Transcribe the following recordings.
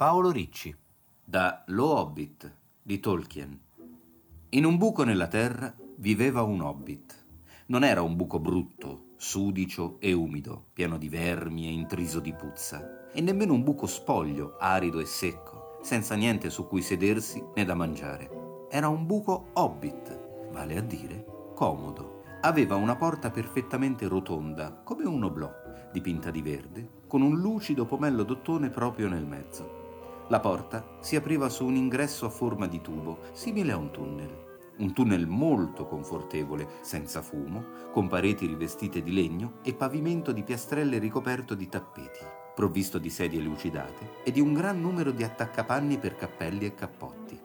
Paolo Ricci. Da Lo Hobbit di Tolkien. In un buco nella terra viveva un hobbit. Non era un buco brutto, sudicio e umido, pieno di vermi e intriso di puzza, e nemmeno un buco spoglio, arido e secco, senza niente su cui sedersi né da mangiare. Era un buco hobbit, vale a dire comodo. Aveva una porta perfettamente rotonda, come un oblò, dipinta di verde, con un lucido pomello d'ottone proprio nel mezzo. La porta si apriva su un ingresso a forma di tubo, simile a un tunnel. Un tunnel molto confortevole, senza fumo, con pareti rivestite di legno e pavimento di piastrelle ricoperto di tappeti, provvisto di sedie lucidate e di un gran numero di attaccapanni per cappelli e cappotti.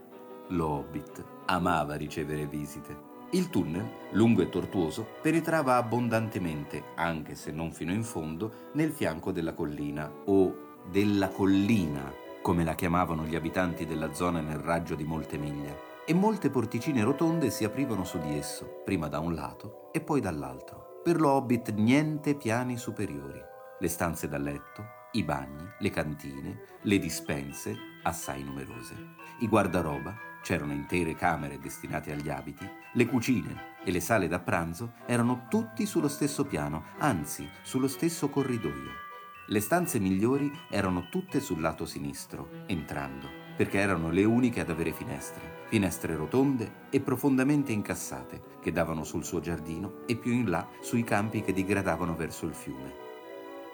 Lo Hobbit amava ricevere visite. Il tunnel, lungo e tortuoso, penetrava abbondantemente, anche se non fino in fondo, nel fianco della collina, o della collina, come la chiamavano gli abitanti della zona nel raggio di molte miglia, e molte porticine rotonde si aprivano su di esso, prima da un lato e poi dall'altro. Per lo hobbit niente piani superiori. Le stanze da letto, i bagni, le cantine, le dispense, assai numerose. I guardaroba, c'erano intere camere destinate agli abiti, le cucine e le sale da pranzo erano tutti sullo stesso piano, anzi sullo stesso corridoio. Le stanze migliori erano tutte sul lato sinistro, entrando, perché erano le uniche ad avere finestre, finestre rotonde e profondamente incassate, che davano sul suo giardino e più in là sui campi che digradavano verso il fiume.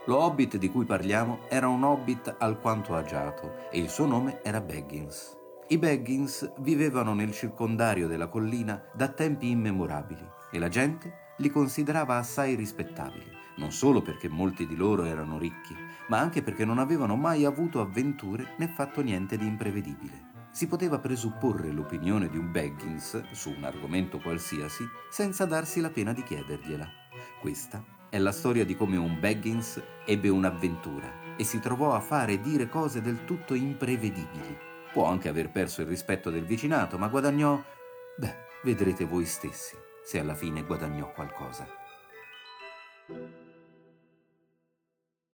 Lo hobbit di cui parliamo era un hobbit alquanto agiato e il suo nome era Baggins. I Baggins vivevano nel circondario della collina da tempi immemorabili e la gente li considerava assai rispettabili non solo perché molti di loro erano ricchi, ma anche perché non avevano mai avuto avventure né fatto niente di imprevedibile. Si poteva presupporre l'opinione di un Baggins su un argomento qualsiasi senza darsi la pena di chiedergliela. Questa è la storia di come un Baggins ebbe un'avventura e si trovò a fare e dire cose del tutto imprevedibili. Può anche aver perso il rispetto del vicinato, ma guadagnò... Beh, vedrete voi stessi se alla fine guadagnò qualcosa.